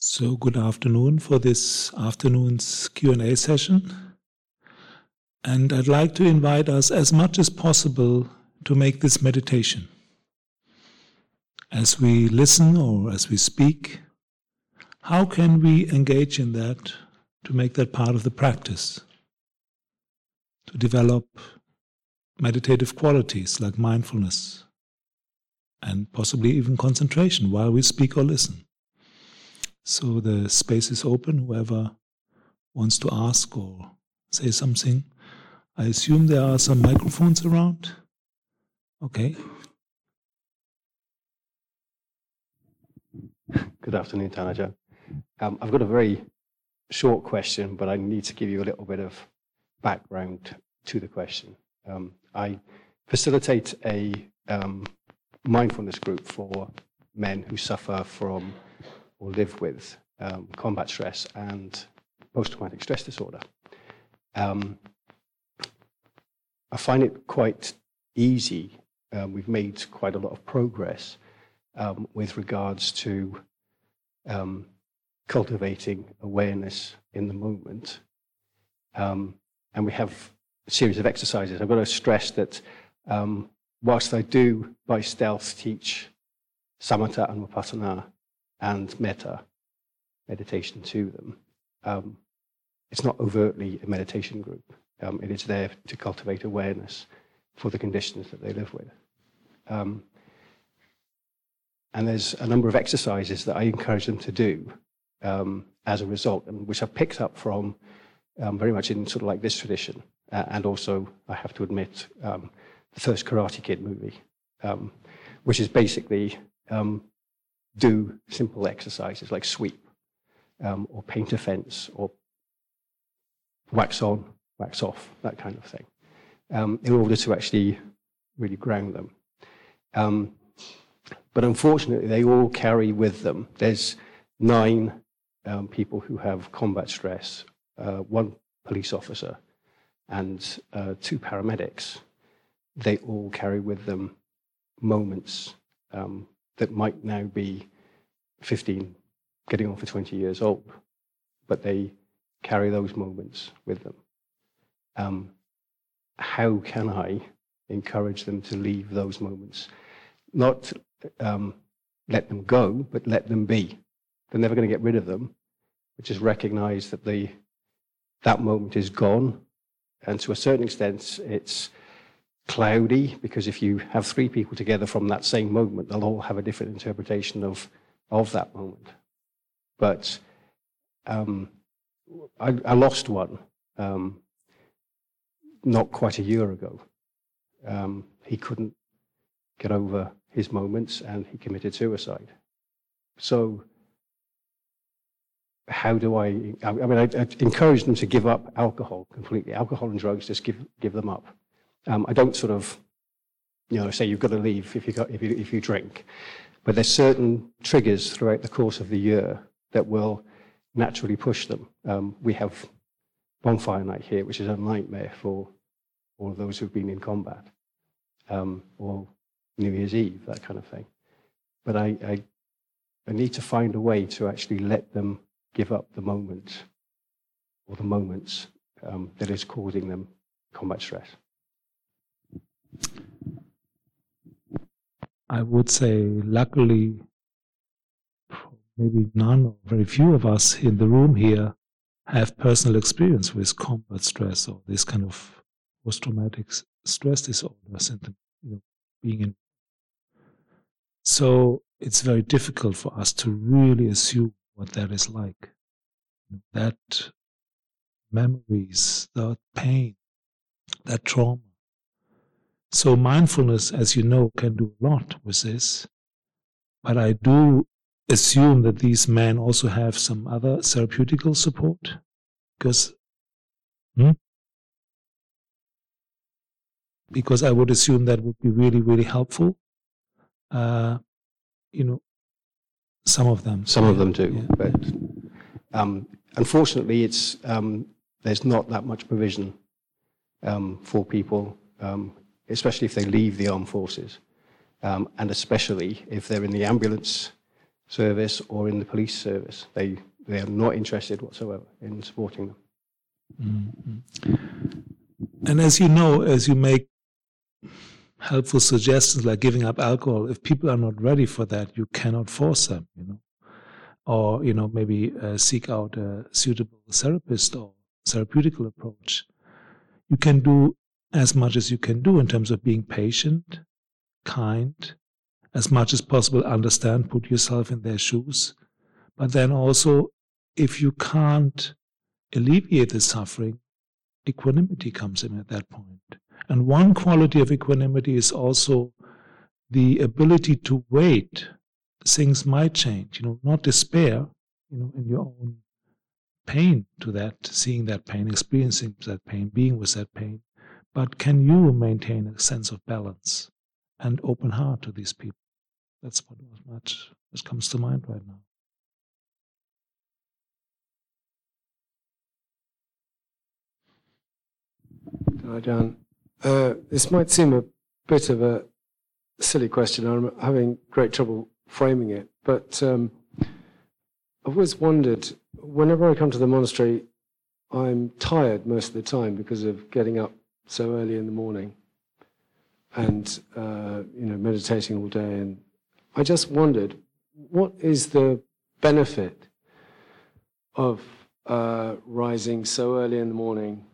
So good afternoon for this afternoon's Q&A session. And I'd like to invite us as much as possible to make this meditation. As we listen or as we speak, how can we engage in that to make that part of the practice? To develop meditative qualities like mindfulness and possibly even concentration while we speak or listen. So the space is open, whoever wants to ask or say something. I assume there are some microphones around. Okay. Good afternoon, Tan Ajahn. Um, I've got a very short question, but I need to give you a little bit of background to the question. Um, I facilitate a um, mindfulness group for men who suffer from or live with um, combat stress and post traumatic stress disorder. Um, I find it quite easy. Um, we've made quite a lot of progress um, with regards to um, cultivating awareness in the moment. Um, and we have a series of exercises. I've got to stress that whilst I do by stealth teach samatha and vipassana, and metta, meditation to them. Um, it's not overtly a meditation group. Um, it is there to cultivate awareness for the conditions that they live with. Um, and there's a number of exercises that I encourage them to do um, as a result, and which I've picked up from um, very much in sort of like this tradition. Uh, and also, I have to admit, um, the first Karate Kid movie, which is basically um, do simple exercises like sweep um, or paint a fence or wax on, wax off, that kind of thing, um, in order to actually really ground them. Um, but unfortunately, they all carry with them. There's nine um, people who have combat stress, uh, one police officer, and uh, two paramedics. They all carry with them moments um, that might now be 15, getting on for 20 years old, but they carry those moments with them. Um, how can I encourage them to leave those moments? Not um, let them go, but let them be. They're never going to get rid of them, but just recognize that the, that moment is gone. And to a certain extent, it's cloudy because if you have three people together from that same moment, they'll all have a different interpretation of, of that moment. But um, I, I, lost one um, not quite a year ago. Um, he couldn't get over his moments and he committed suicide. So, how do I? I mean, I, I encourage them to give up alcohol completely. Alcohol and drugs, just give give them up. Um, I don't sort of, you know, say you've got to leave if you, got, if you, if you drink. But there's certain triggers throughout the course of the year that will naturally push them. Um, we have bonfire night here, which is a nightmare for all those who've been in combat, um, or New Year's Eve, that kind of thing. But I, I, I need to find a way to actually let them give up the moment or the moments um, that is causing them combat stress. I would say, luckily, maybe none or very few of us in the room here have personal experience with combat stress or this kind of post traumatic stress disorders and you know, being in. So it's very difficult for us to really assume what that is like. That memories, that pain, that trauma so mindfulness, as you know, can do a lot with this. But I do assume that these men also have some other therapeutical support because hmm? because I would assume that would be really really helpful. Uh, you know, some of them. Some of them do, yeah. but um, unfortunately, it's um, there's not that much provision um, for people um, especially if they leave the armed forces, um, and especially if they're in the ambulance service or in the police service. They, they are not interested whatsoever in supporting them. Mm-hmm. And as you know, as you make helpful suggestions like giving up alcohol, if people are not ready for that, you cannot force them, you know. Or, you know, maybe uh, seek out a suitable therapist or therapeutical approach. You can do as much as you can do in terms of being patient, kind, as much as possible understand, put yourself in their shoes. But then also, if you can't alleviate the suffering, equanimity comes in at that point. And one quality of equanimity is also the ability to wait. Things might change, you know, not despair, you know, in your own pain to that, seeing that pain, experiencing that pain, being with that pain. But can you maintain a sense of balance and open heart to these people? That's what much what comes to mind right now. Dan. Uh, this might seem a bit of a silly question. I'm having great trouble framing it, but um, I've always wondered whenever I come to the monastery, I'm tired most of the time because of getting up so early in the morning and uh, you know meditating all day. And I just wondered, what is the benefit of uh, rising so early in the morning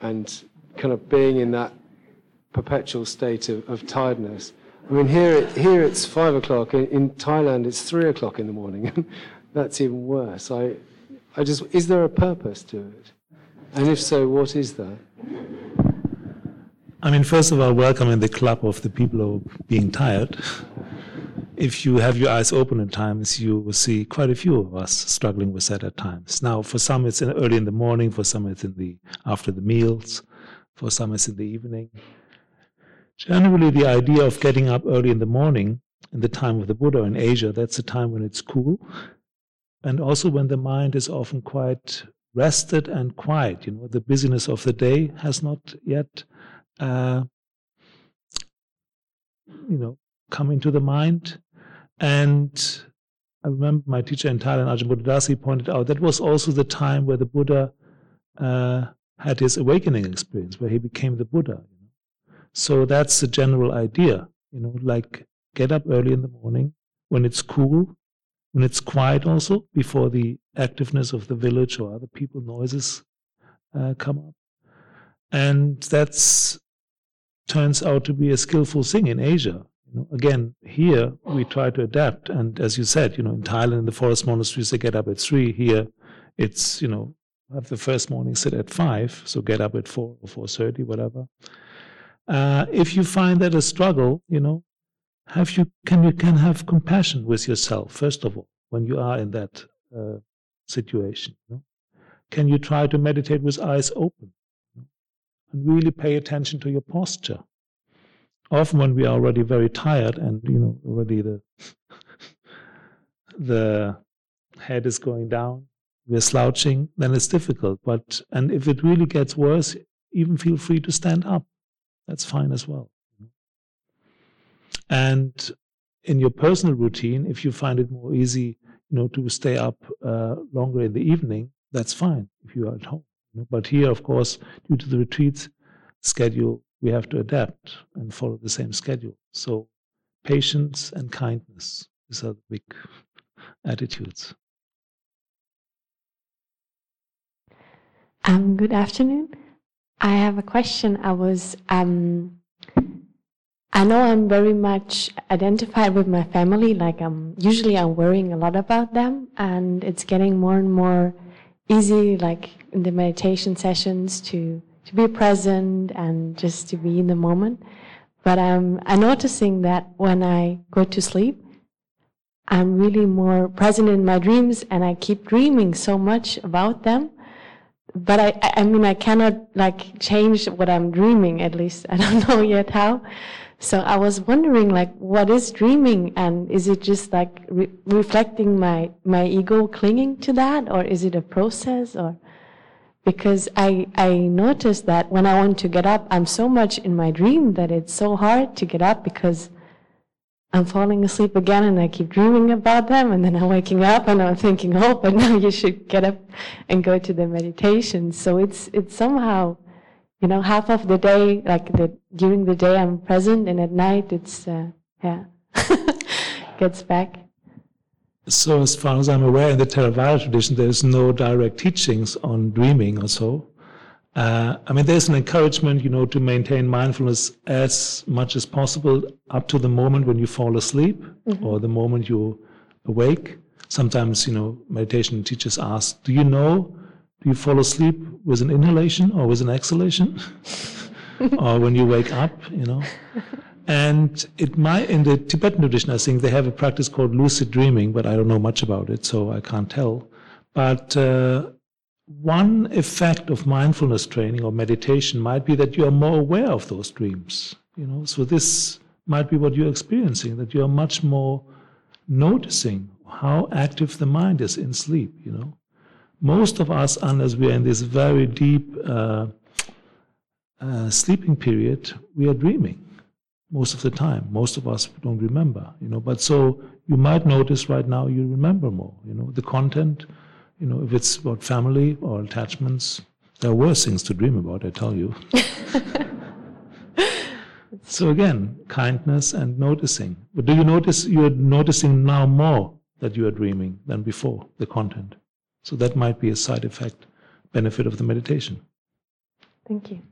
and kind of being in that perpetual state of, of tiredness. I mean, here, it, here it's five o'clock. In, in Thailand, it's three o'clock in the morning. And that's even worse. I, I just, is there a purpose to it? And if so, what is that? I mean, first of all, welcome in the club of the people who are being tired. if you have your eyes open at times, you will see quite a few of us struggling with that at times. Now, for some, it's early in the morning. For some, it's in the after the meals. For some, it's in the evening. Generally, the idea of getting up early in the morning in the time of the Buddha in Asia, that's the time when it's cool. And also when the mind is often quite rested and quiet. You know, the busyness of the day has not yet, uh, you know, come into the mind. And I remember my teacher in Thailand, Ajahn Buddhadasa, pointed out that was also the time where the Buddha uh, had his awakening experience, where he became the Buddha. So that's the general idea, you know, like get up early in the morning when it's cool, when it's quiet also, before the activeness of the village or other people noises uh, come up. And that's turns out to be a skillful thing in Asia. Again, here we try to adapt. And as you said, you know, in Thailand, in the forest monasteries, they get up at three. Here, it's, you know, have the first morning sit at five, so get up at four or four thirty, whatever. Uh, if you find that a struggle, you know, have you can you can have compassion with yourself first of all when you are in that uh, situation. You know? Can you try to meditate with eyes open and really pay attention to your posture? Often, when we are already very tired and you know already the the head is going down, we're slouching, then it's difficult. But and if it really gets worse, even feel free to stand up that's fine as well. And in your personal routine, if you find it more easy, you know, to stay up uh, longer in the evening, that's fine if you are at home. You know? But here, of course, due to the retreat schedule, we have to adapt and follow the same schedule. So, patience and kindness these are the big attitudes. Um, good afternoon. I have a question. I was, um, I know I'm very much identified with my family. Like I'm usually I'm worrying a lot about them, and it's getting more and more easy, like in the meditation sessions, to to be present and just to be in the moment. But um, I'm noticing that when I go to sleep, I'm really more present in my dreams, and I keep dreaming so much about them but I, I mean, I cannot like change what I'm dreaming. At least I don't know yet how. So I was wondering, like, what is dreaming, and is it just like re- reflecting my my ego clinging to that, or is it a process, or because I I noticed that when I want to get up, I'm so much in my dream that it's so hard to get up because I'm falling asleep again and I keep dreaming about them and then I'm waking up and I'm thinking, oh, but now you should get up and go to the meditation. So it's, it's somehow, you know, half of the day, like the, during the day I'm present and at night it's, uh, yeah, gets back. So as far as I'm aware, in the Theravada tradition, there's no direct teachings on dreaming or so. Uh, I mean, there's an encouragement, you know, to maintain mindfulness as much as possible up to the moment when you fall asleep mm-hmm. or the moment you awake. Sometimes, you know, meditation teachers ask, "Do you know? Do you fall asleep with an inhalation or with an exhalation, or when you wake up?" You know. And it might, in the Tibetan tradition, I think they have a practice called lucid dreaming, but I don't know much about it, so I can't tell. But uh, one effect of mindfulness training or meditation might be that you are more aware of those dreams. You know, so this might be what you're experiencing, that you are much more noticing how active the mind is in sleep, you know. Most of us, unless we are in this very deep uh, uh, sleeping period, we are dreaming most of the time. Most of us don't remember, you know. But so you might notice right now you remember more, you know, the content you know, if it's about family or attachments, there are worse things to dream about, I tell you. so again, kindness and noticing. But do you notice you're noticing now more that you are dreaming than before, the content? So that might be a side effect, benefit of the meditation. Thank you.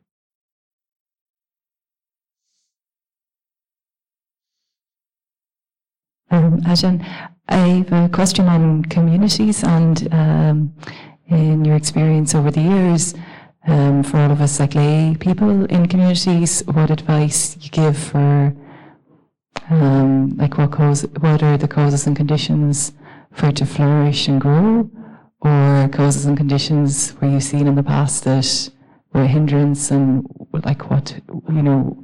Um, Ajahn, I have a question on communities and um, in your experience over the years, um, for all of us like lay people in communities, what advice you give for um, like what cause, what are the causes and conditions for it to flourish and grow, or causes and conditions where you've seen in the past that were a hindrance, and like what you know,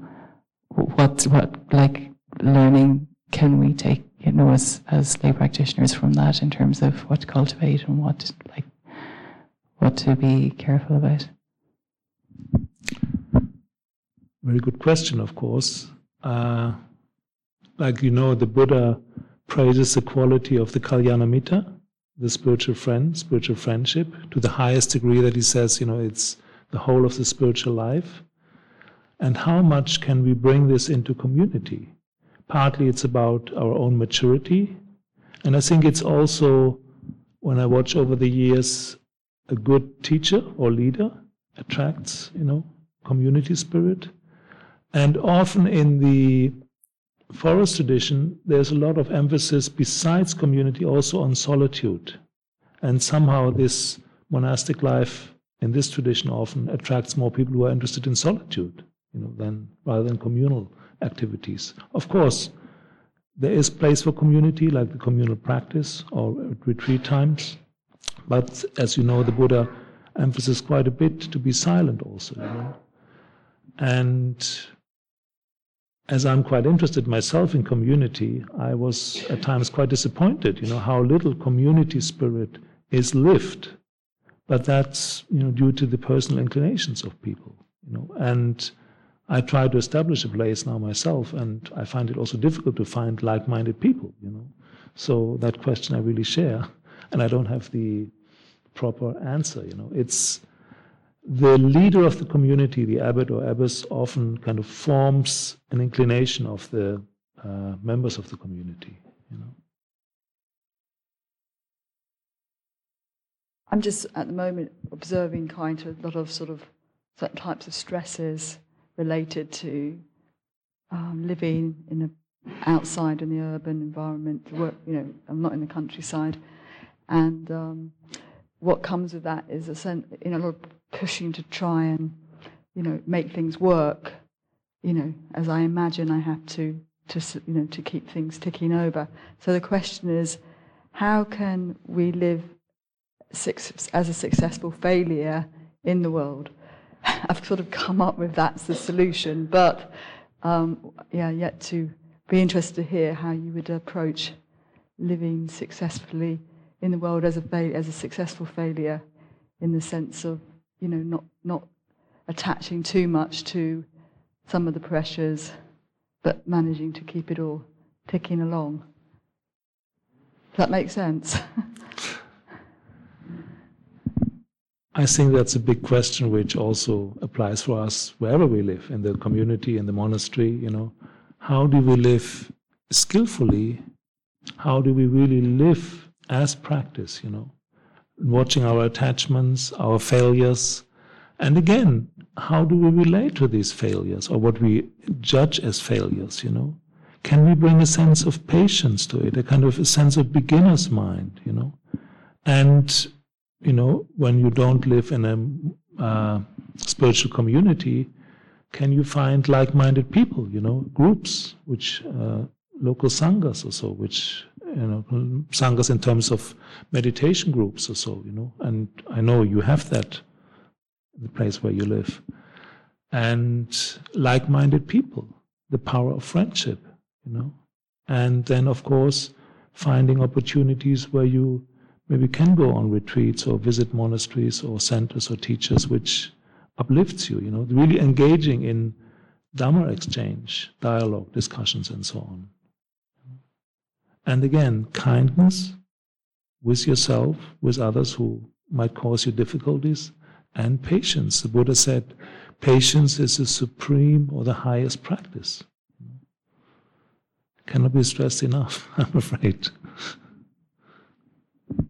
what what like learning can we take you know, as, as lay practitioners from that in terms of what to cultivate and what like what to be careful about? Very good question, of course. Uh, like you know, the Buddha praises the quality of the Kalyanamitta, the spiritual friend, spiritual friendship, to the highest degree that he says, you know, it's the whole of the spiritual life. And how much can we bring this into community? Partly it's about our own maturity. And I think it's also, when I watch over the years, a good teacher or leader attracts, you know, community spirit. And often in the forest tradition, there's a lot of emphasis besides community also on solitude. And somehow this monastic life in this tradition often attracts more people who are interested in solitude, you know, than rather than communal activities. Of course, there is place for community, like the communal practice or retreat times. But as you know, the Buddha emphasizes quite a bit to be silent also. You know? And as I'm quite interested myself in community, I was at times quite disappointed, you know, how little community spirit is lived. But that's, you know, due to the personal inclinations of people, you know. And I try to establish a place now myself, and I find it also difficult to find like-minded people. You know, so that question I really share, and I don't have the proper answer. You know, it's the leader of the community, the abbot or abbess, often kind of forms an inclination of the uh, members of the community. You know. I'm just at the moment observing kind of a lot of sort of certain types of stresses related to um, living in the outside in the urban environment. Work, you know, I'm not in the countryside, and um, what comes with that is a sense, know, a lot of pushing to try and, you know, make things work. You know, as I imagine I have to, to you know, to keep things ticking over. So the question is, how can we live as a successful failure in the world? I've sort of come up with that's the solution. But um, yeah, yet to be interested to hear how you would approach living successfully in the world as a fail- as a successful failure, in the sense of you know not not attaching too much to some of the pressures, but managing to keep it all ticking along. Does that make sense? I think that's a big question which also applies for us wherever we live, in the community, in the monastery, you know. How do we live skillfully? How do we really live as practice, you know? Watching our attachments, our failures. And again, how do we relate to these failures or what we judge as failures, you know? Can we bring a sense of patience to it, a kind of a sense of beginner's mind, you know? And you know, when you don't live in a uh, spiritual community, can you find like-minded people, you know, groups, which uh, local sanghas or so, which you know, sanghas in terms of meditation groups or so, you know, and I know you have that the place where you live, and like-minded people, the power of friendship, you know, and then of course finding opportunities where you maybe can go on retreats or visit monasteries or centers or teachers which uplifts you, you know, really engaging in Dharma exchange, dialogue, discussions, and so on. And again, kindness with yourself, with others who might cause you difficulties, and patience. The Buddha said, patience is the supreme or the highest practice. Cannot be stressed enough, I'm afraid.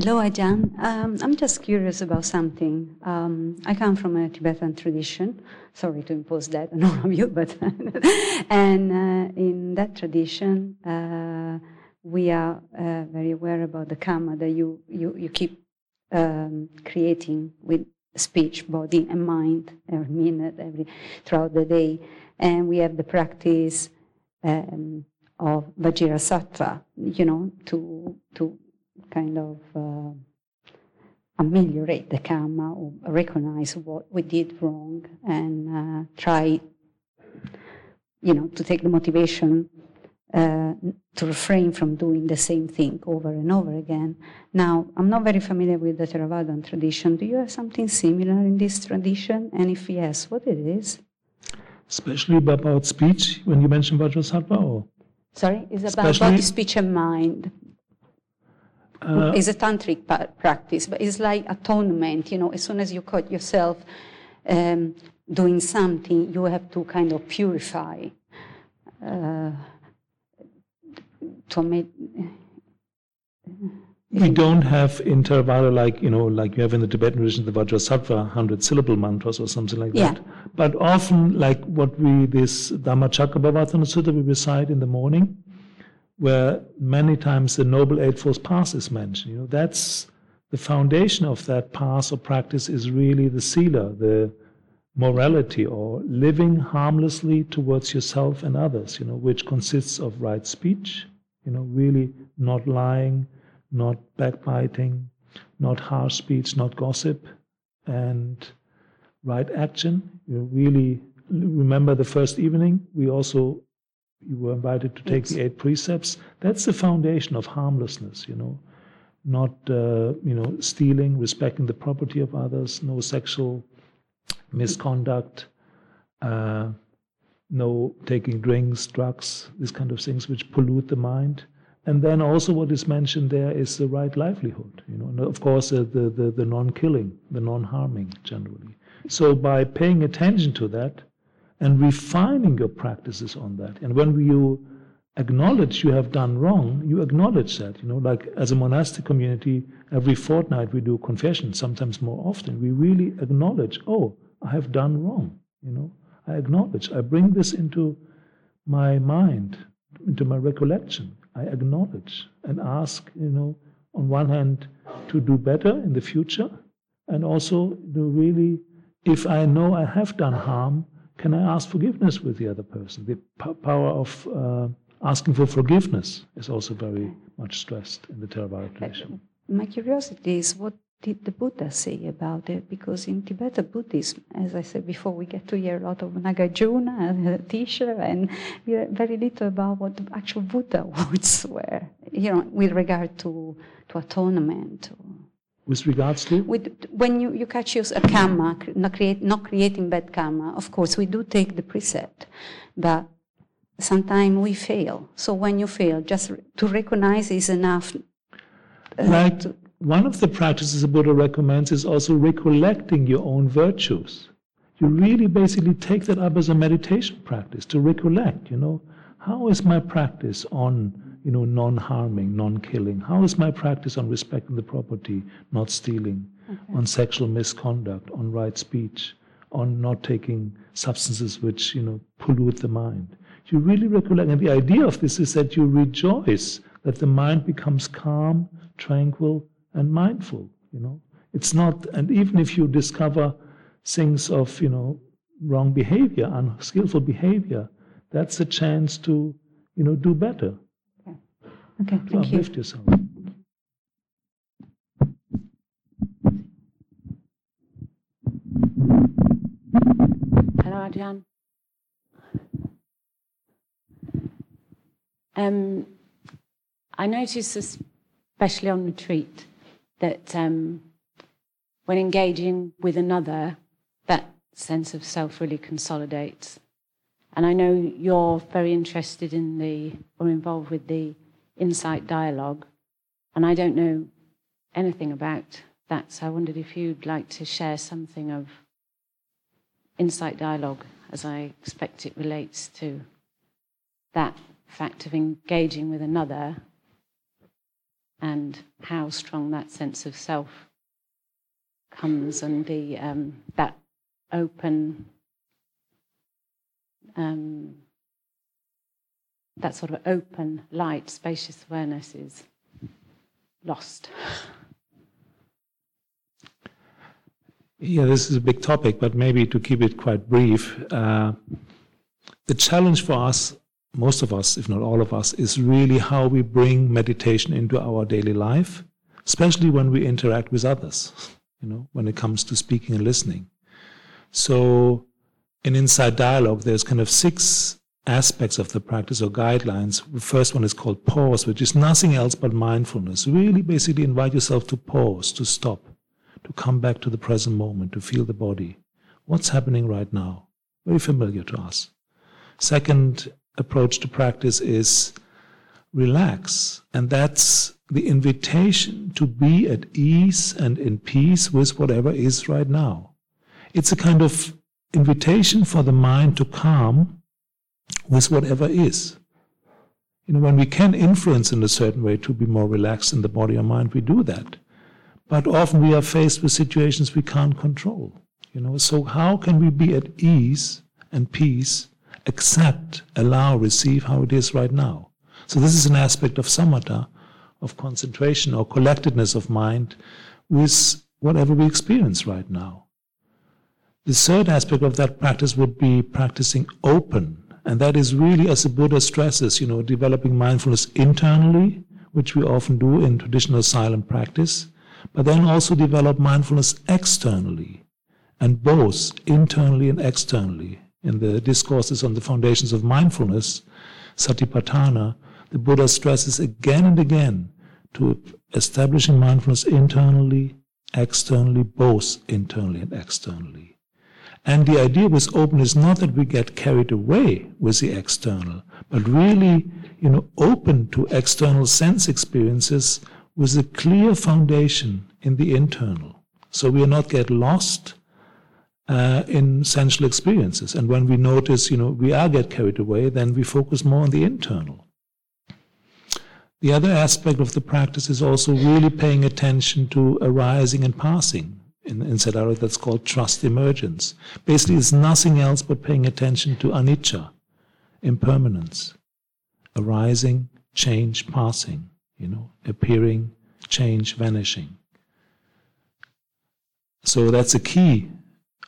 Hello, Ajahn. Um, I'm just curious about something. Um, I come from a Tibetan tradition. Sorry to impose that on all of you, but and uh, in that tradition, uh, we are uh, very aware about the karma that you you you keep um, creating with speech, body, and mind every minute, every throughout the day, and we have the practice um, of Vajrasattva, you know, to to kind of uh, ameliorate the karma or recognize what we did wrong and uh, try, you know, to take the motivation uh, to refrain from doing the same thing over and over again. Now, I'm not very familiar with the Theravadan tradition. Do you have something similar in this tradition? And if yes, what it is? Especially about speech, when you mention Vajrasattva, or? Sorry, it's about body, speech, and mind. Uh, it's a tantric practice, but it's like atonement. You know, as soon as you cut yourself um, doing something, you have to kind of purify. Uh, to make. We don't have in Theravada like you know like you have in the Tibetan tradition the Vajrasattva hundred syllable mantras or something like yeah. that. But often like what we this Dhammacakkappavattana Sutta we recite in the morning where many times the Noble Eightfold Path is mentioned. You know, that's the foundation of that path or practice is really the sila, the morality or living harmlessly towards yourself and others, you know, which consists of right speech, you know, really not lying, not backbiting, not harsh speech, not gossip, and right action. You really remember the first evening, we also you were invited to take the eight precepts. That's the foundation of harmlessness, you know, not uh, you know stealing, respecting the property of others, no sexual misconduct, uh, no taking drinks, drugs, these kind of things which pollute the mind. And then also what is mentioned there is the right livelihood, you know, and of course uh, the, the, the non-killing, the non-harming generally. So by paying attention to that, and refining your practices on that. And when you acknowledge you have done wrong, you acknowledge that. You know, like as a monastic community, every fortnight we do confession, sometimes more often. We really acknowledge, oh, I have done wrong. You know, I acknowledge. I bring this into my mind, into my recollection. I acknowledge and ask, you know, on one hand, to do better in the future, and also to really, if I know I have done harm, can I ask forgiveness with the other person? The p- power of uh, asking for forgiveness is also very much stressed in the Theravada tradition. My curiosity is what did the Buddha say about it? Because in Tibetan Buddhism, as I said before, we get to hear a lot of Nagarjuna and teacher, and we hear very little about what the actual Buddha words were, you know, with regard to, to atonement. With regards to? With, when you, you catch use a karma, not, create, not creating bad karma, of course, we do take the precept, but sometimes we fail. So when you fail, just to recognize is enough. Uh, like, to, one of the practices the Buddha recommends is also recollecting your own virtues. You really basically take that up as a meditation practice to recollect, you know, how is my practice on, you know, non-harming, non-killing? How is my practice on respecting the property, not stealing, okay. on sexual misconduct, on right speech, on not taking substances which, you know, pollute the mind? You really recollect, and the idea of this is that you rejoice that the mind becomes calm, tranquil, and mindful. You know, it's not, and even if you discover things of you know wrong behavior, unskillful behavior, that's a chance to you know do better. Okay, thank uplift you. yourself. Hello, Ajahn. Um, I noticed, especially on retreat, that um, when engaging with another, that sense of self really consolidates. And I know you're very interested in the, or involved with the insight dialogue, and I don't know anything about that, so I wondered if you'd like to share something of insight dialogue, as I expect it relates to that fact of engaging with another and how strong that sense of self comes and the um, that open um, that sort of open light spacious awareness is lost yeah this is a big topic but maybe to keep it quite brief uh, the challenge for us most of us, if not all of us, is really how we bring meditation into our daily life, especially when we interact with others, you know, when it comes to speaking and listening. So, in Insight Dialogue, there's kind of six aspects of the practice or guidelines. The first one is called pause, which is nothing else but mindfulness. Really, basically, invite yourself to pause, to stop, to come back to the present moment, to feel the body. What's happening right now? Very familiar to us. Second approach to practice is relax. And that's the invitation to be at ease and in peace with whatever is right now. It's a kind of invitation for the mind to calm with whatever is. You know, when we can influence in a certain way to be more relaxed in the body or mind, we do that. But often we are faced with situations we can't control. You know, so how can we be at ease and peace accept, allow, receive how it is right now. So this is an aspect of samatha, of concentration or collectedness of mind with whatever we experience right now. The third aspect of that practice would be practicing open. And that is really, as the Buddha stresses, you know, developing mindfulness internally, which we often do in traditional silent practice, but then also develop mindfulness externally, and both internally and externally in the discourses on the foundations of mindfulness, Satipatthana, the Buddha stresses again and again to establishing mindfulness internally, externally, both internally and externally. And the idea with open is not that we get carried away with the external, but really, you know, open to external sense experiences with a clear foundation in the internal. So we are not get lost uh, in sensual experiences. And when we notice, you know, we are get carried away, then we focus more on the internal. The other aspect of the practice is also really paying attention to arising and passing. In, in that's called trust emergence. Basically, it's nothing else but paying attention to anicca, impermanence, arising, change, passing, you know, appearing, change, vanishing. So that's a key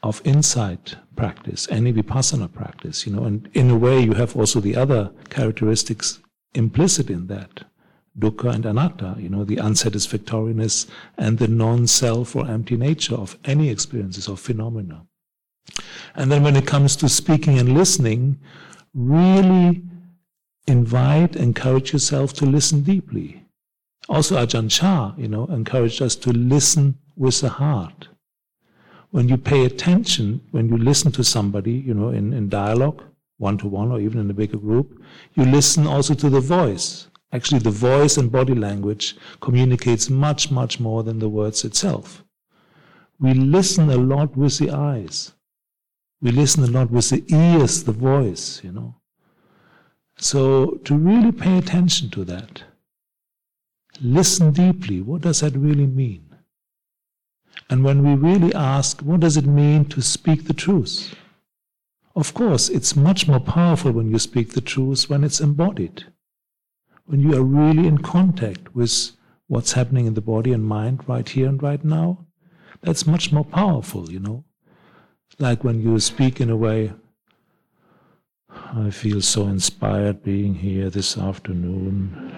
of insight practice, any vipassana practice, you know, and in a way you have also the other characteristics implicit in that. Dukkha and anatta, you know, the unsatisfactoriness and the non-self or empty nature of any experiences or phenomena. And then when it comes to speaking and listening, really invite, encourage yourself to listen deeply. Also, Ajahn Chah, you know, encouraged us to listen with the heart. When you pay attention, when you listen to somebody, you know, in, in dialogue, one to one or even in a bigger group, you listen also to the voice. Actually, the voice and body language communicates much, much more than the words itself. We listen a lot with the eyes. We listen a lot with the ears, the voice, you know. So to really pay attention to that, listen deeply. What does that really mean? And when we really ask, what does it mean to speak the truth? Of course, it's much more powerful when you speak the truth when it's embodied. When you are really in contact with what's happening in the body and mind right here and right now, that's much more powerful, you know. Like when you speak in a way, I feel so inspired being here this afternoon.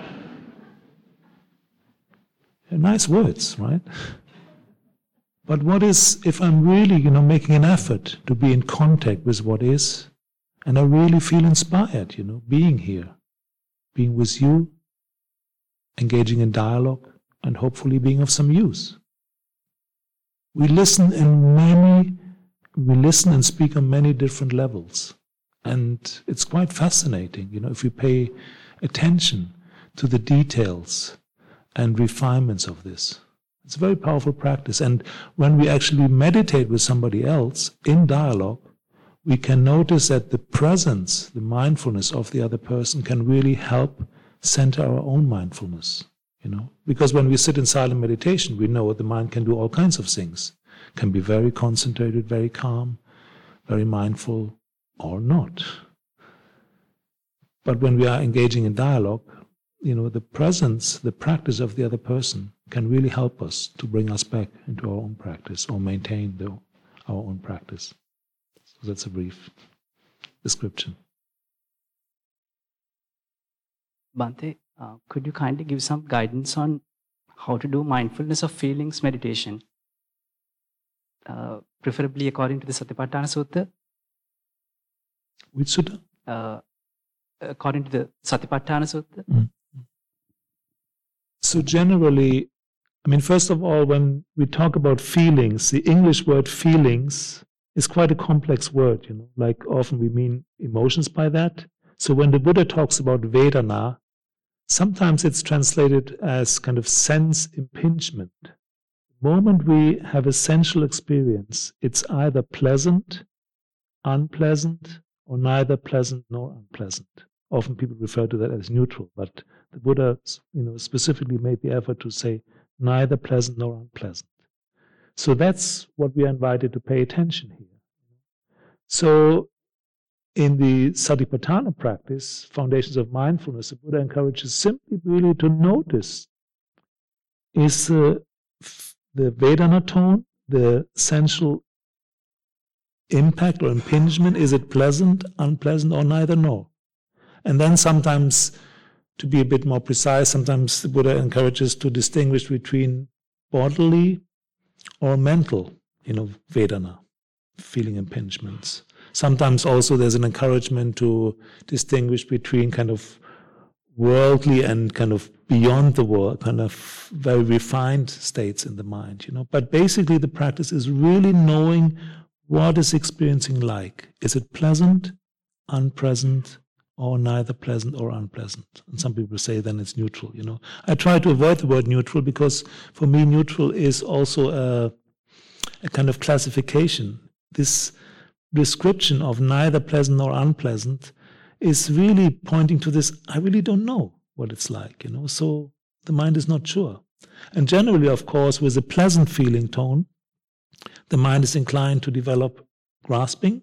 Nice words, right? But what is if I'm really, you know, making an effort to be in contact with what is, and I really feel inspired, you know, being here, being with you, engaging in dialogue, and hopefully being of some use. We listen in many, we listen and speak on many different levels. And it's quite fascinating, you know, if we pay attention to the details and refinements of this. It's a very powerful practice. And when we actually meditate with somebody else in dialogue, we can notice that the presence, the mindfulness of the other person can really help center our own mindfulness. You know, because when we sit in silent meditation, we know the mind can do all kinds of things. Can be very concentrated, very calm, very mindful, or not. But when we are engaging in dialogue, you know, the presence, the practice of the other person can really help us to bring us back into our own practice or maintain the, our own practice. So that's a brief description. Bhante, uh, could you kindly give some guidance on how to do mindfulness of feelings meditation? Uh, preferably according to the Satipatthana Sutta, which sutta? Uh, according to the Satipatthana Sutta. Mm. So generally, I mean, first of all, when we talk about feelings, the English word feelings is quite a complex word, you know, like often we mean emotions by that. So when the Buddha talks about Vedana, sometimes it's translated as kind of sense impingement. The moment we have a sensual experience, it's either pleasant, unpleasant, or neither pleasant nor unpleasant. Often people refer to that as neutral, but the Buddha you know, specifically made the effort to say neither pleasant nor unpleasant. So that's what we are invited to pay attention here. So in the Satipatthana practice, Foundations of Mindfulness, the Buddha encourages simply really to notice is uh, the Vedana tone, the sensual impact or impingement? Is it pleasant, unpleasant, or neither nor? And then sometimes, to be a bit more precise, sometimes the Buddha encourages to distinguish between bodily or mental, you know, Vedana, feeling impingements. Sometimes also there's an encouragement to distinguish between kind of worldly and kind of beyond the world, kind of very refined states in the mind, you know. But basically, the practice is really knowing what is experiencing like? Is it pleasant, unpleasant, or neither pleasant or unpleasant? And some people say then it's neutral, you know. I try to avoid the word neutral because for me, neutral is also a, a kind of classification. This description of neither pleasant nor unpleasant is really pointing to this I really don't know what it's like, you know. So the mind is not sure. And generally, of course, with a pleasant feeling tone, the mind is inclined to develop grasping,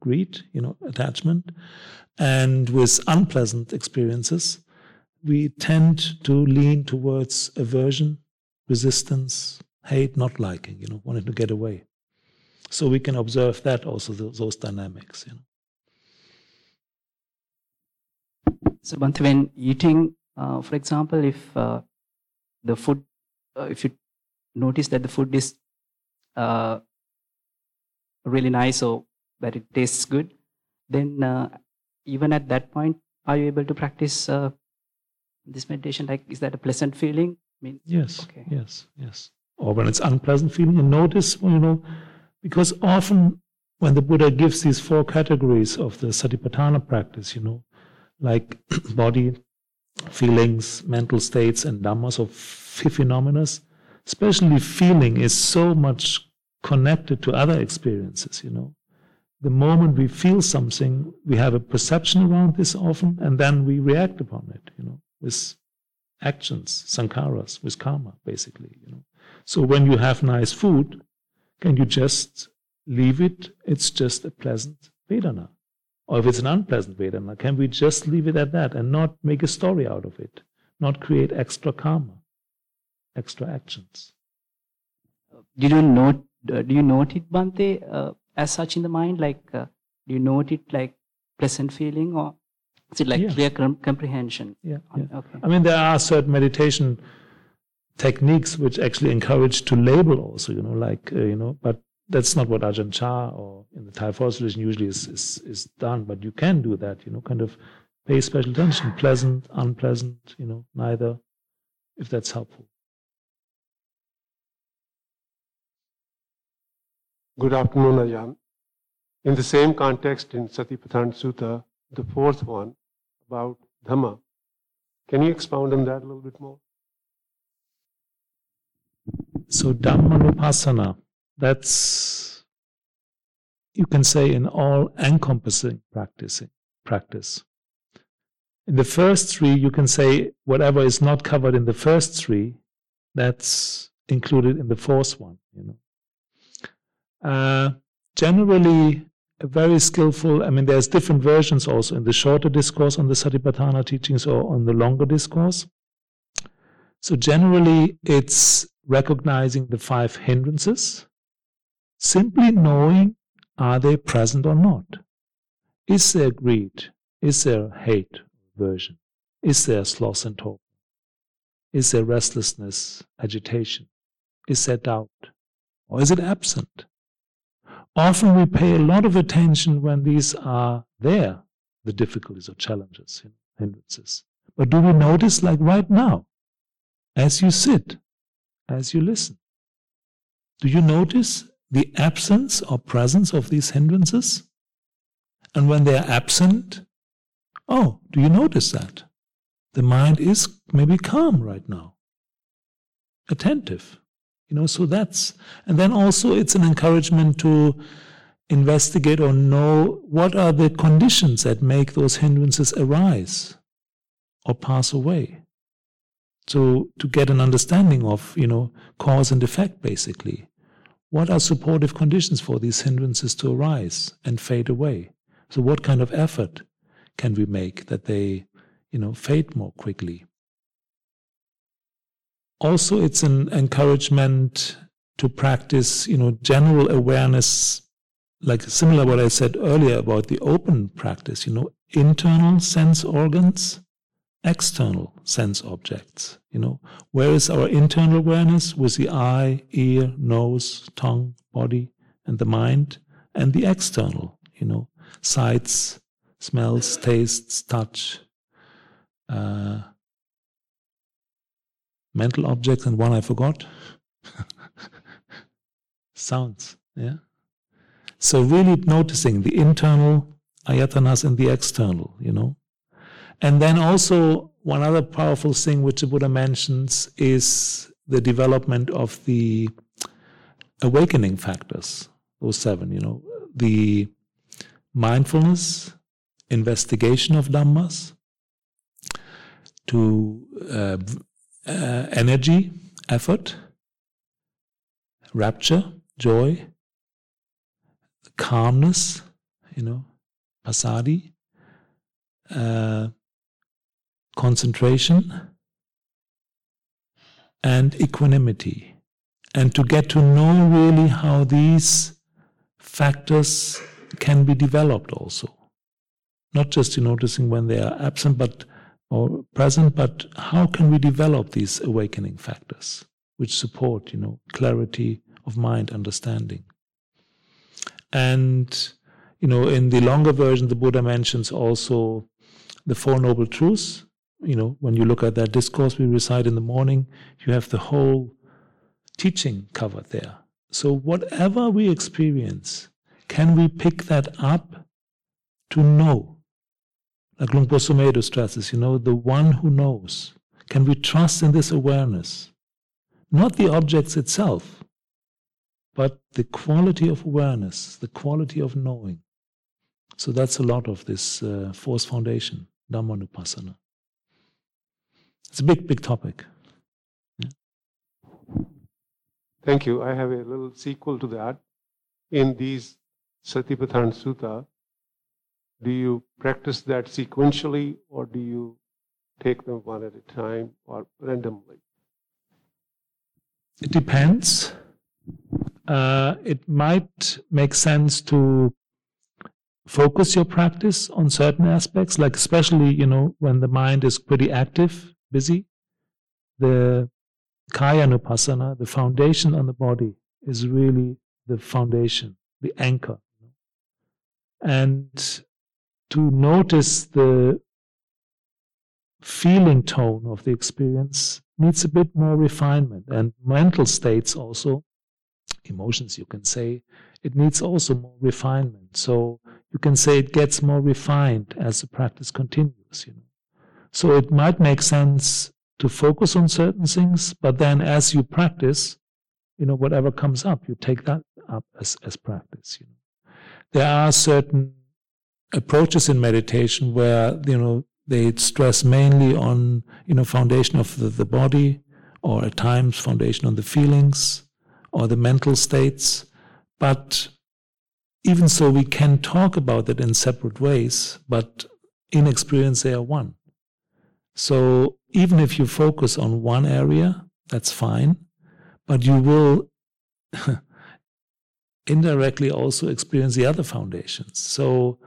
greed, you know, attachment. And with unpleasant experiences, we tend to lean towards aversion, resistance, hate, not liking, you know, wanting to get away. So we can observe that also, those dynamics, you know. So, Bhante, when eating Uh, for example, if uh, the food, uh, if you notice that the food is uh, really nice or that it tastes good, then uh, even at that point, are you able to practice uh, this meditation? Like, is that a pleasant feeling? I mean, Yes, Okay. yes, yes. Or when it's unpleasant feeling, and notice, you know, because often when the Buddha gives these four categories of the Satipatthana practice, you know, like body, feelings, mental states, and dhammas or phenomena, especially feeling is so much connected to other experiences, you know. The moment we feel something, we have a perception around this often, and then we react upon it, you know, with actions, sankharas, with karma, basically, you know. So when you have nice food, can you just leave it? It's just a pleasant Vedana. Or if it's an unpleasant Vedana, can we just leave it at that and not make a story out of it? Not create extra karma, extra actions. did you note? Uh, do you note it, Bhante, uh, as such in the mind? Like, uh, do you note it like pleasant feeling, or is it like Yeah. clear com- comprehension? Yeah, yeah. Okay. I mean, there are certain meditation techniques which actually encourage to label also, you know, like, uh, you know, but that's not what Ajahn Chah or in the Thai forest tradition usually is, is, is done. But you can do that, you know, kind of pay special attention, pleasant, unpleasant, you know, neither, if that's helpful. Good afternoon, Ajahn. In the same context in Satipatthana Sutta, the fourth one about Dhamma, can you expound on that a little bit more? So Dhamma Dhammanupassana, that's you can say an all encompassing practicing practice. In the first three, you can say whatever is not covered in the first three, that's included in the fourth one, you know. Uh, generally, a very skillful, I mean, there's different versions also in the shorter discourse on the Satipatthana teachings or on the longer discourse. So generally, it's recognizing the five hindrances, simply knowing are they present or not. Is there greed? Is there hate, aversion? Is there sloth and torpor? Is there restlessness, agitation? Is there doubt? Or is it absent? Often we pay a lot of attention when these are there, the difficulties or challenges, hindrances. But do we notice, like right now, as you sit, as you listen? Do you notice the absence or presence of these hindrances? And when they are absent, oh, do you notice that? The mind is maybe calm right now, attentive. You know, so that's, and then also it's an encouragement to investigate or know what are the conditions that make those hindrances arise or pass away. So to get an understanding of, you know, cause and effect basically. What are supportive conditions for these hindrances to arise and fade away? So what kind of effort can we make that they, you know, fade more quickly? Also, it's an encouragement to practice, you know, general awareness, like similar what I said earlier about the open practice, you know, internal sense organs, external sense objects. You know, where is our internal awareness with the eye, ear, nose, tongue, body, and the mind, and the external, you know, sights, smells, tastes, touch, uh, mental objects, and one I forgot. Sounds, yeah. So really noticing the internal ayatanas and the external, you know. And then also one other powerful thing which the Buddha mentions is the development of the awakening factors, those seven, you know, the mindfulness, investigation of dhammas, to uh, uh, energy, effort, rapture, joy, calmness, you know, passaddhi, uh, concentration, and equanimity. And to get to know really how these factors can be developed also. Not just in noticing when they are absent, but or present, but how can we develop these awakening factors which support, you know, clarity of mind, understanding? And, you know, in the longer version, the Buddha mentions also the Four Noble Truths. You know, when you look at that discourse we recite in the morning, you have the whole teaching covered there. So, whatever we experience, can we pick that up to know? Luang Por stresses, you know, the one who knows. Can we trust in this awareness? Not the objects itself, but the quality of awareness, the quality of knowing. So that's a lot of this uh, force foundation, Dhammanupassana. It's a big, big topic. Thank you. I have a little sequel to that. In these Satipatthana Sutta, do you practice that sequentially or do you take them one at a time or randomly? It depends. Uh, it might make sense to focus your practice on certain aspects, like especially, you know, when the mind is pretty active, busy. The Kayanupassana, the foundation on the body, is really the foundation, the anchor. And to notice the feeling tone of the experience needs a bit more refinement and mental states also emotions you can say it needs also more refinement. So you can say it gets more refined as the practice continues you know. So it might make sense to focus on certain things but then as you practice you know whatever comes up you take that up as, as practice you know. There are certain approaches in meditation where you know they stress mainly on you know foundation of the, the body or at times foundation on the feelings or the mental states. But even so we can talk about it in separate ways but in experience they are one. So even if you focus on one area that's fine but you will indirectly also experience the other foundations. So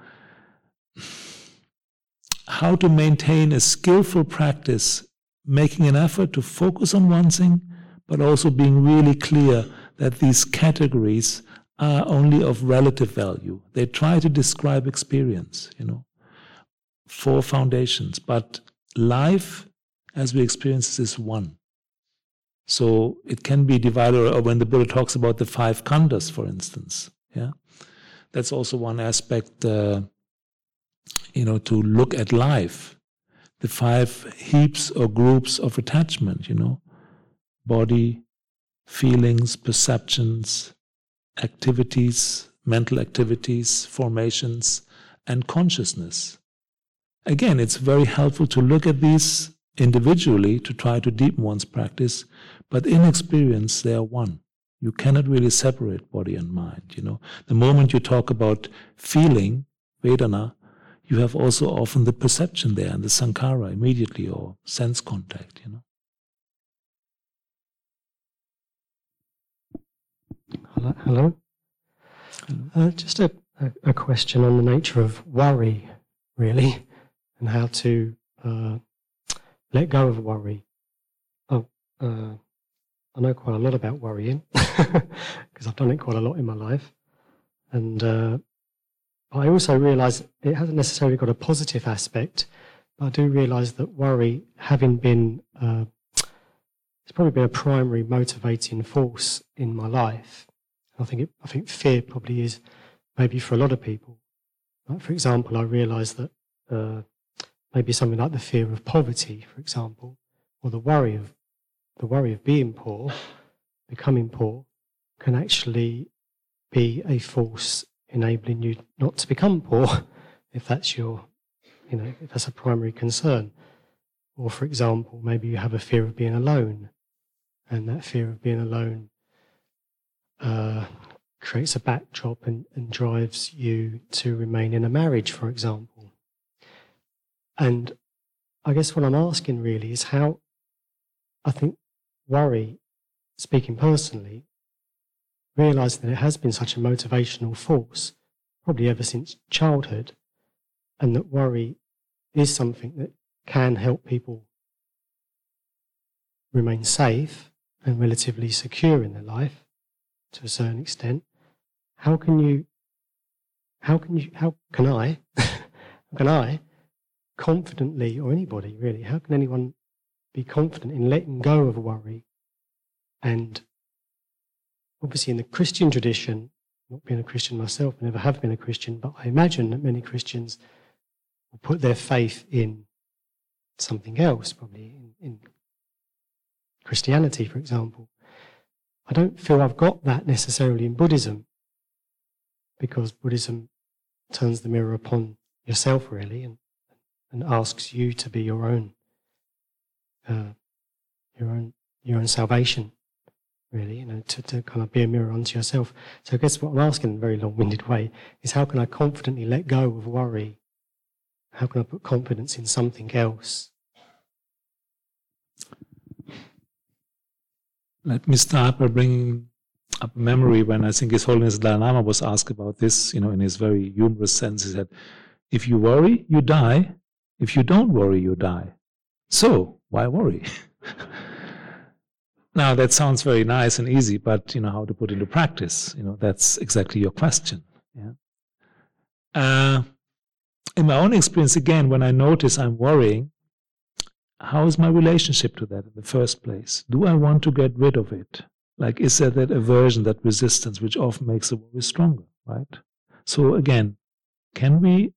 how to maintain a skillful practice, making an effort to focus on one thing, but also being really clear that these categories are only of relative value. They try to describe experience, you know, four foundations, but life as we experience is one. So it can be divided, or when the Buddha talks about the five khandhas, for instance, yeah, that's also one aspect. Uh, you know, to look at life, the five heaps or groups of attachment, you know, body, feelings, perceptions, activities, mental activities, formations, and consciousness. Again, it's very helpful to look at these individually to try to deepen one's practice, but in experience, they are one. You cannot really separate body and mind. You know, the moment you talk about feeling, Vedana, you have also often the perception there and the sankhara immediately or sense contact, you know. Hello. Hello. Uh, just a, a, a, question on the nature of worry, really, and how to uh, let go of worry. Oh, uh, I know quite a lot about worrying because I've done it quite a lot in my life, and uh, but I also realise it hasn't necessarily got a positive aspect. But I do realise that worry, having been, uh, it's probably been a primary motivating force in my life. I think it, I think fear probably is maybe for a lot of people. Like for example, I realise that uh, maybe something like the fear of poverty, for example, or the worry of the worry of being poor, becoming poor, can actually be a force enabling you not to become poor, if that's your, you know, if that's a primary concern. Or, for example, maybe you have a fear of being alone, and that fear of being alone uh, creates a backdrop and, and drives you to remain in a marriage, for example. And I guess what I'm asking really is how I think worry, speaking personally, realised that it has been such a motivational force, probably ever since childhood, and that worry is something that can help people remain safe and relatively secure in their life to a certain extent, how can you, how can you, how can I, how can I confidently, or anybody really, how can anyone be confident in letting go of worry and obviously in the Christian tradition, not being a Christian myself, I never have been a Christian, but I imagine that many Christians will put their faith in something else, probably in, in Christianity, for example. I don't feel I've got that necessarily in Buddhism, because Buddhism turns the mirror upon yourself, really, and, and asks you to be your own, uh, your own, your own salvation really, you know, to, to kind of be a mirror unto yourself. So I guess what I'm asking in a very long-winded way is how can I confidently let go of worry? How can I put confidence in something else? Let me start by bringing up a memory when I think His Holiness Dalai Lama was asked about this, you know, in his very humorous sense. He said, if you worry, you die. If you don't worry, you die. So, why worry? Now that sounds very nice and easy, but you know how to put into practice. You know that's exactly your question. Yeah. Uh, in my own experience, again, when I notice I'm worrying, how is my relationship to that in the first place? Do I want to get rid of it? Like, is there that aversion, that resistance, which often makes the worry stronger, right? So again, can we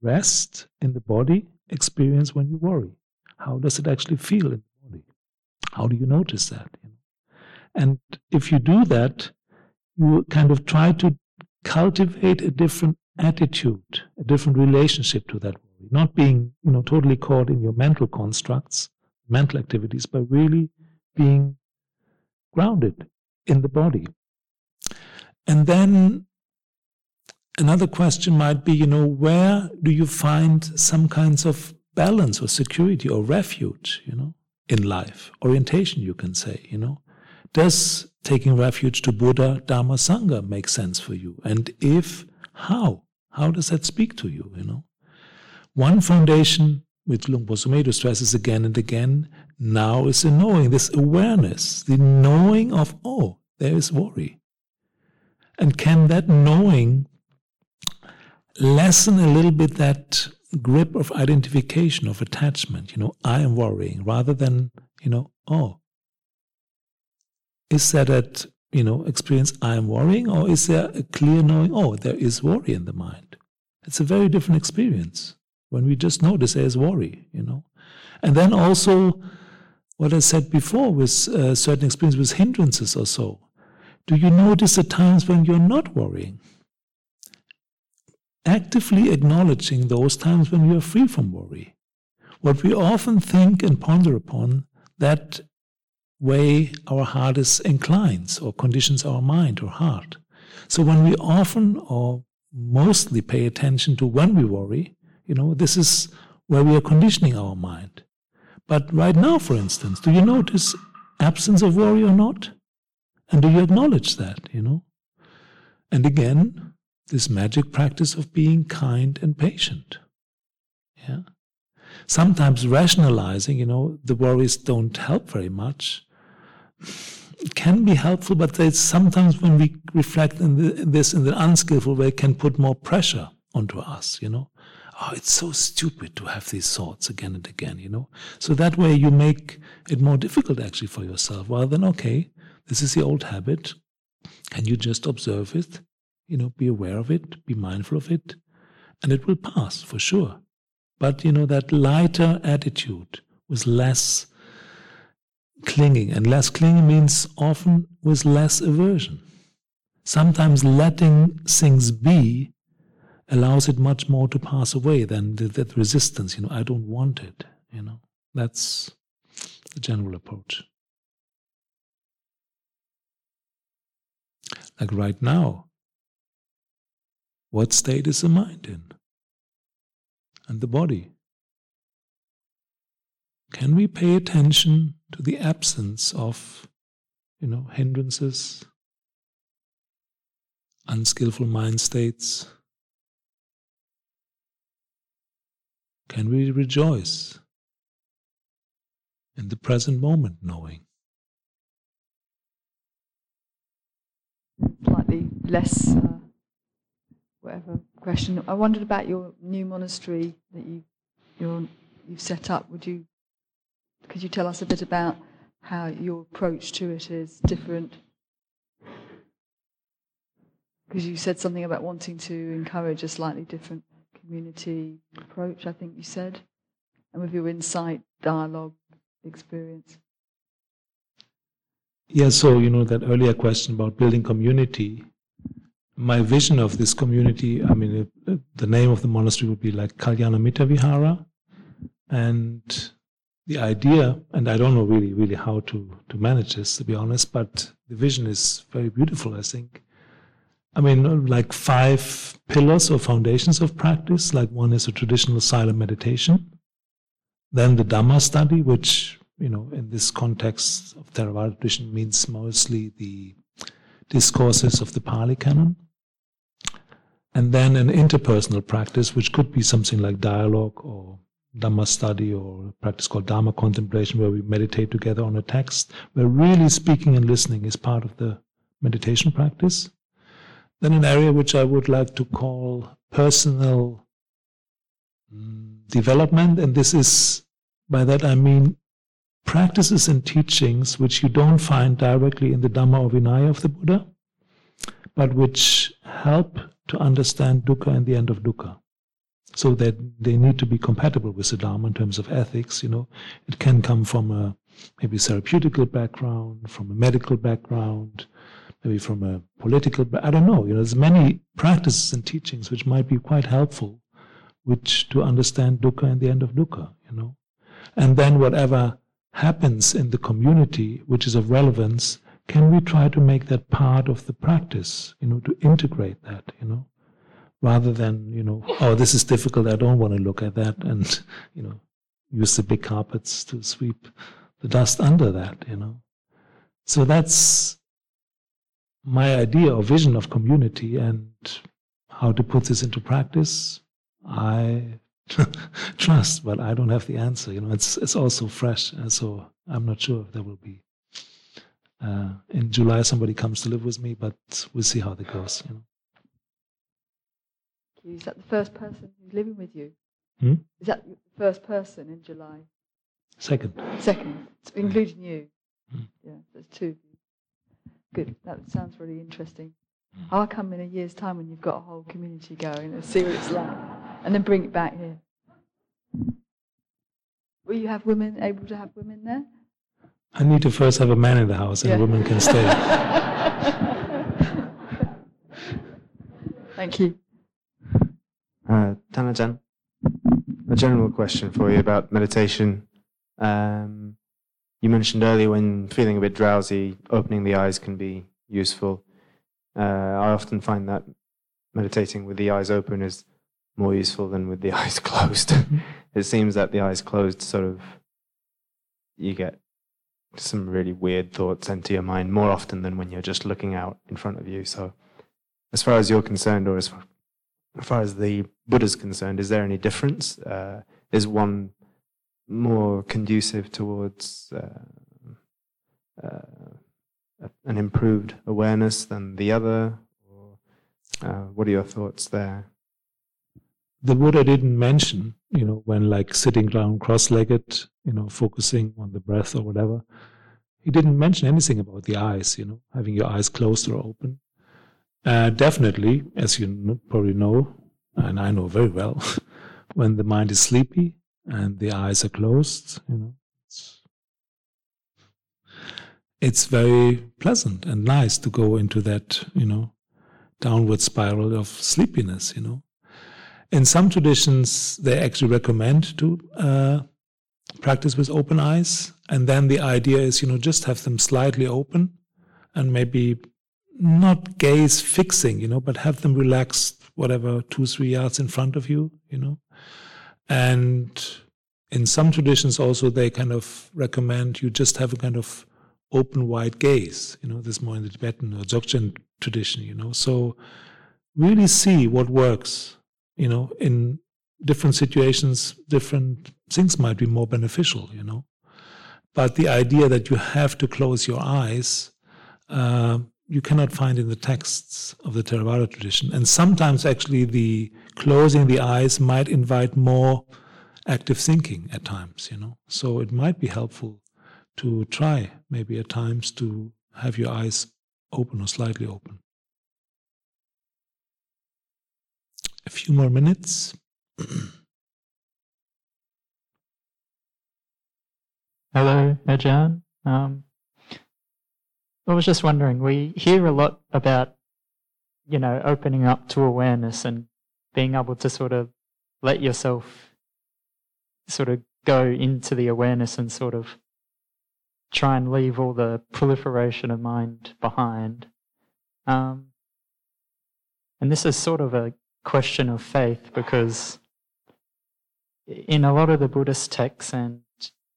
rest in the body experience when you worry? How does it actually feel in how do you notice that? And if you do that, you kind of try to cultivate a different attitude, a different relationship to that worry, not being, you know, totally caught in your mental constructs, mental activities, but really being grounded in the body. And then another question might be, you know, where do you find some kinds of balance or security or refuge, you know? In life, orientation, you can say, you know. Does taking refuge to Buddha, Dharma, Sangha make sense for you? And if, how? How does that speak to you, you know? One foundation which Luang Por Sumedho stresses again and again now is the knowing, this awareness, the knowing of, oh, there is worry. And can that knowing lessen a little bit that grip of identification, of attachment. You know, I am worrying rather than, you know, oh, is that that, you know, experience I am worrying or is there a clear knowing, oh, there is worry in the mind? It's a very different experience when we just notice there is worry, you know. And then also, what I said before with uh, certain experience with hindrances or so. Do you notice the times when you're not worrying? Actively acknowledging those times when we are free from worry. What we often think and ponder upon, that way our heart is inclines or conditions our mind or heart. So when we often or mostly pay attention to when we worry, you know, this is where we are conditioning our mind. But right now, for instance, do you notice absence of worry or not? And do you acknowledge that, you know? And again, this magic practice of being kind and patient. Yeah. Sometimes rationalizing, you know, the worries don't help very much. It can be helpful, but sometimes when we reflect in, the, this in the unskillful way, can put more pressure onto us, you know. Oh, it's so stupid to have these thoughts again and again, you know. So that way you make it more difficult actually for yourself. Well, then, okay, this is the old habit. Can you just observe it? You know, be aware of it, be mindful of it, and it will pass for sure. But, you know, that lighter attitude with less clinging, and less clinging means often with less aversion. Sometimes letting things be allows it much more to pass away than the, that resistance, you know, I don't want it, you know. That's the general approach. Like right now, what state is the mind in? And the body? Can we pay attention to the absence of, you know, hindrances, unskillful mind states? Can we rejoice in the present moment knowing. Slightly less, uh, whatever question. I wondered about your new monastery that you you you've set up. Would you could you tell us a bit about how your approach to it is different? Because you said something about wanting to encourage a slightly different community approach. I think you said, and with your Insight Dialogue, experience. Yeah, so you know that earlier question about building community. My vision of this community, I mean, it, the name of the monastery would be like Kalyana Mitra Vihara, and the idea, and I don't know really, really how to to manage this, to be honest, but the vision is very beautiful. I think. I mean, like five pillars or foundations of practice. Like one is a traditional silent meditation, then the Dhamma study, which you know, in this context of Theravada tradition, means mostly the discourses of the Pali Canon. And then an interpersonal practice, which could be something like dialogue or Dhamma study or a practice called Dhamma contemplation, where we meditate together on a text, where really speaking and listening is part of the meditation practice. Then an area which I would like to call personal mm, development, and this is by that I mean practices and teachings which you don't find directly in the Dhamma or Vinaya of the Buddha, but which help to understand dukkha and the end of dukkha. So that they need to be compatible with the Dhamma in terms of ethics. You know, it can come from a maybe therapeutical background, from a medical background, maybe from a political. I don't know. You know, there's many practices and teachings which might be quite helpful, which to understand dukkha and the end of dukkha. You know, and then whatever happens in the community which is of relevance, can we try to make that part of the practice, you know, to integrate that, you know, rather than, you know, oh, this is difficult, I don't want to look at that, and, you know, use the big carpets to sweep the dust under that, you know. So that's my idea or vision of community and how to put this into practice. I trust, but I don't have the answer. You know, it's it's also fresh, and so I'm not sure if there will be. Uh, in July, somebody comes to live with me, but we'll see how that goes. You know. Is that the first person who's living with you? Hmm? Is that the first person in July? Second. Second, including you. Hmm. Yeah, there's two. Good. That sounds really interesting. Hmm. I'll come in a year's time when you've got a whole community going and see what it's like and then bring it back here. Will you have women able to have women there? I need to first have a man in the house, and Yeah. a woman can stay. Thank you. Uh, Tan Ajahn, a general question for you about meditation. Um, you mentioned earlier when feeling a bit drowsy, opening the eyes can be useful. Uh, I often find that meditating with the eyes open is more useful than with the eyes closed. it seems that the eyes closed sort of you get some really weird thoughts into your mind more often than when you're just looking out in front of you. So, as far as you're concerned, or as far, as far as the Buddha's concerned, is there any difference? Uh, is one more conducive towards uh, uh, an improved awareness than the other? Or, uh, what are your thoughts there? The Buddha didn't mention, you know, when like sitting down cross-legged, you know, focusing on the breath or whatever. He didn't mention anything about the eyes, you know, having your eyes closed or open. Uh, definitely, as you probably know, and I know very well, when the mind is sleepy and the eyes are closed, you know, it's, it's very pleasant and nice to go into that, you know, downward spiral of sleepiness, you know in some traditions, they actually recommend to uh, practice with open eyes. And then the idea is, you know, just have them slightly open and maybe not gaze fixing, you know, but have them relaxed, whatever, two, three yards in front of you, you know. And in some traditions also, they kind of recommend you just have a kind of open, wide gaze, you know, this more in the Tibetan or Dzogchen tradition, you know. So really see what works you know, in different situations, different things might be more beneficial, you know. But the idea that you have to close your eyes, uh, you cannot find in the texts of the Theravada tradition. And sometimes, actually, the closing the eyes might invite more active thinking at times, you know. So it might be helpful to try, maybe at times, to have your eyes open or slightly open. A few more minutes. Hello, Ajahn. Um, I was just wondering, we hear a lot about, you know, opening up to awareness and being able to sort of let yourself sort of go into the awareness and sort of try and leave all the proliferation of mind behind. Um, and this is sort of a question of faith because in a lot of the Buddhist texts and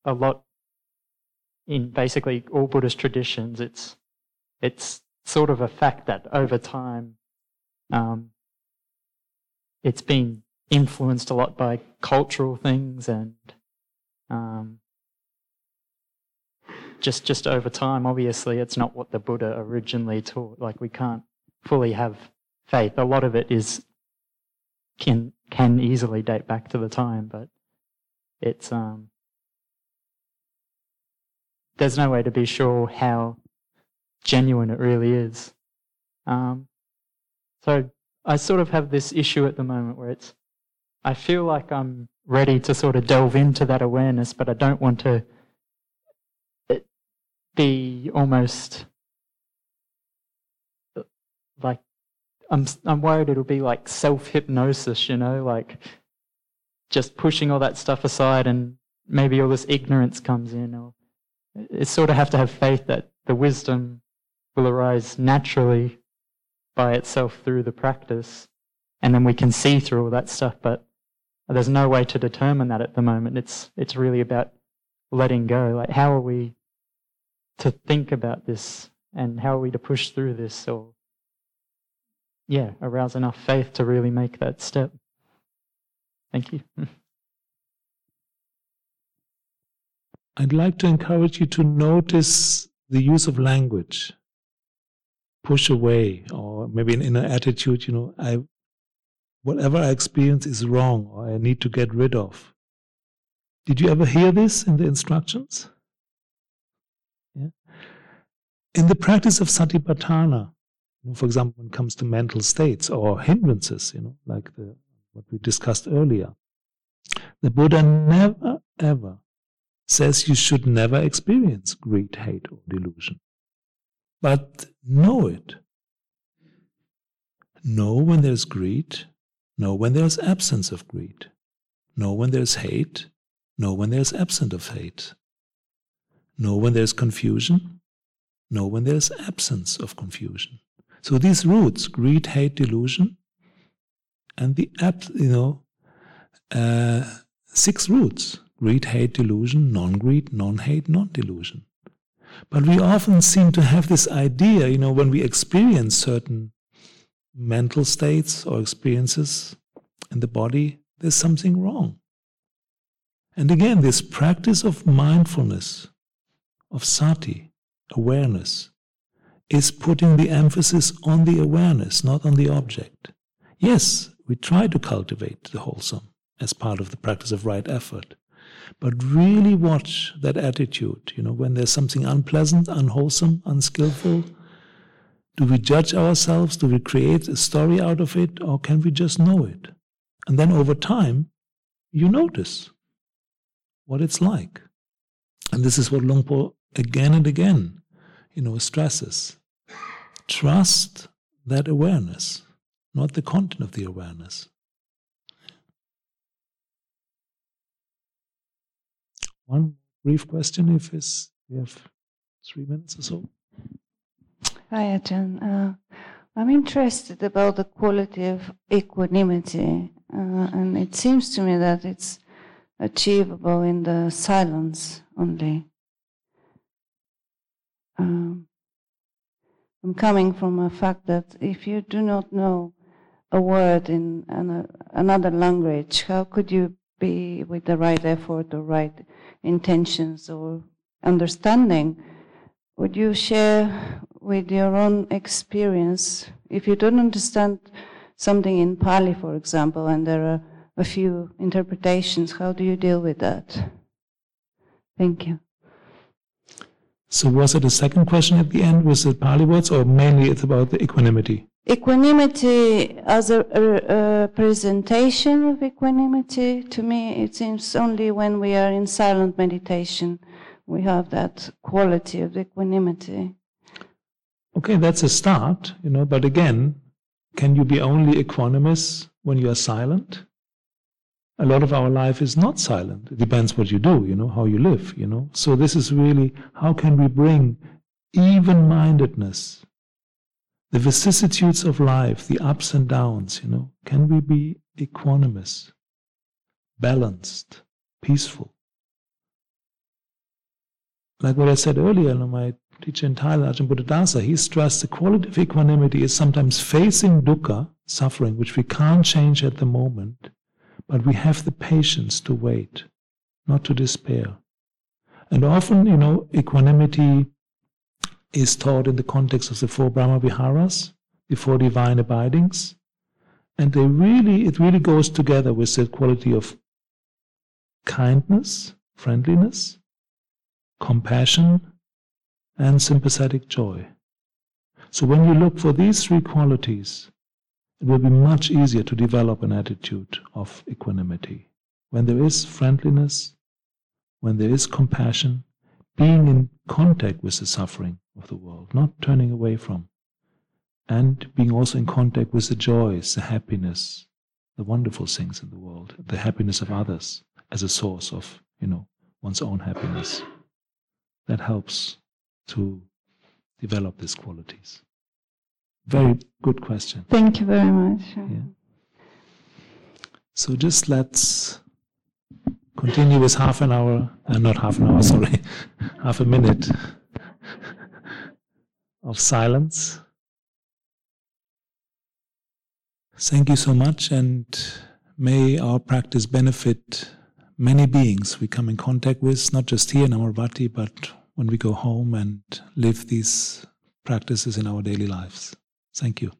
a lot in basically all Buddhist traditions, it's it's sort of a fact that over time um, it's been influenced a lot by cultural things and um, just just over time. Obviously, it's not what the Buddha originally taught. Like we can't fully have faith. A lot of it is can can easily date back to the time, but it's um there's no way to be sure how genuine it really is. Um, so I sort of have this issue at the moment where it's, I feel like I'm ready to sort of delve into that awareness, but I don't want to be almost like I'm I'm worried it'll be like self hypnosis, you know, like just pushing all that stuff aside and maybe all this ignorance comes in or it's sort of have to have faith that the wisdom will arise naturally by itself through the practice and then we can see through all that stuff but there's no way to determine that at the moment. It's it's really about letting go. Like how are we to think about this and how are we to push through this or yeah arouse enough faith to really make that step thank you I'd like to encourage you to notice the use of language. Push away, or maybe an inner attitude, you know, I, whatever I experience is wrong, or I need to get rid of. Did you ever hear this in the instructions? Yeah. In the practice of satipatthana, for example, when it comes to mental states or hindrances, you know, like the, what we discussed earlier, the Buddha never ever says you should never experience greed, hate, or delusion. But know it. Know when there's greed, know when there's absence of greed, know when there's hate, know when there's absence of hate, know when there's confusion, know when there's absence of confusion. So these roots, greed, hate, delusion, and the you know uh, six roots greed, hate, delusion, non greed, non hate, non delusion. But we often seem to have this idea, you know, when we experience certain mental states or experiences in the body, there's something wrong. And again, this practice of mindfulness, of sati, awareness, is putting the emphasis on the awareness, not on the object. Yes, we try to cultivate the wholesome as part of the practice of right effort. But really watch that attitude. You know, when there's something unpleasant, unwholesome, unskillful, do we judge ourselves? Do we create a story out of it? Or can we just know it? And then over time, you notice what it's like. And this is what Luang Por again and again, you know, stresses. Trust that awareness, not the content of the awareness. one brief question if we have three minutes or so. Hi, Ajahn. Uh, I'm interested about the quality of equanimity, uh, and it seems to me that it's achievable in the silence only. Um, I'm coming from a fact that if you do not know a word in an, another language, how could you be with the right effort or right intentions or understanding. Would you share with your own experience, if you don't understand something in Pali, for example, and there are a few interpretations, how do you deal with that? Thank you. So, was it a second question at the end? Was it Pali words, or mainly it's about the equanimity? Equanimity as a, a, a, presentation of equanimity, to me, it seems only when we are in silent meditation we have that quality of equanimity. Okay, that's a start, you know, but again, can you be only equanimous when you are silent? A lot of our life is not silent. It depends what you do, you know, how you live, you know. So this is really how can we bring even mindedness the vicissitudes of life, the ups and downs, you know, can we be equanimous, balanced, peaceful? Like what I said earlier, you know, my teacher in Thailand, Ajahn Buddhadasa, he stressed the quality of equanimity is sometimes facing dukkha, suffering, which we can't change at the moment, but we have the patience to wait, not to despair. And often, you know, equanimity is taught in the context of the four Brahma Viharas, the four divine abidings. And they really, it really goes together with the quality of kindness, friendliness, compassion, and sympathetic joy. So when you look for these three qualities, it will be much easier to develop an attitude of equanimity. When there is friendliness, when there is compassion, being in contact with the suffering of the world, not turning away from, and being also in contact with the joys, the happiness, the wonderful things in the world, the happiness of others as a source of, you know, one's own happiness. That helps to develop these qualities. Very good question. Thank you very much. Yeah. So just let's continue with half an hour, uh, not half an hour, sorry, half a minute of silence. Thank you so much, and may our practice benefit many beings we come in contact with, not just here in Amaravati, but when we go home and live these practices in our daily lives. Thank you.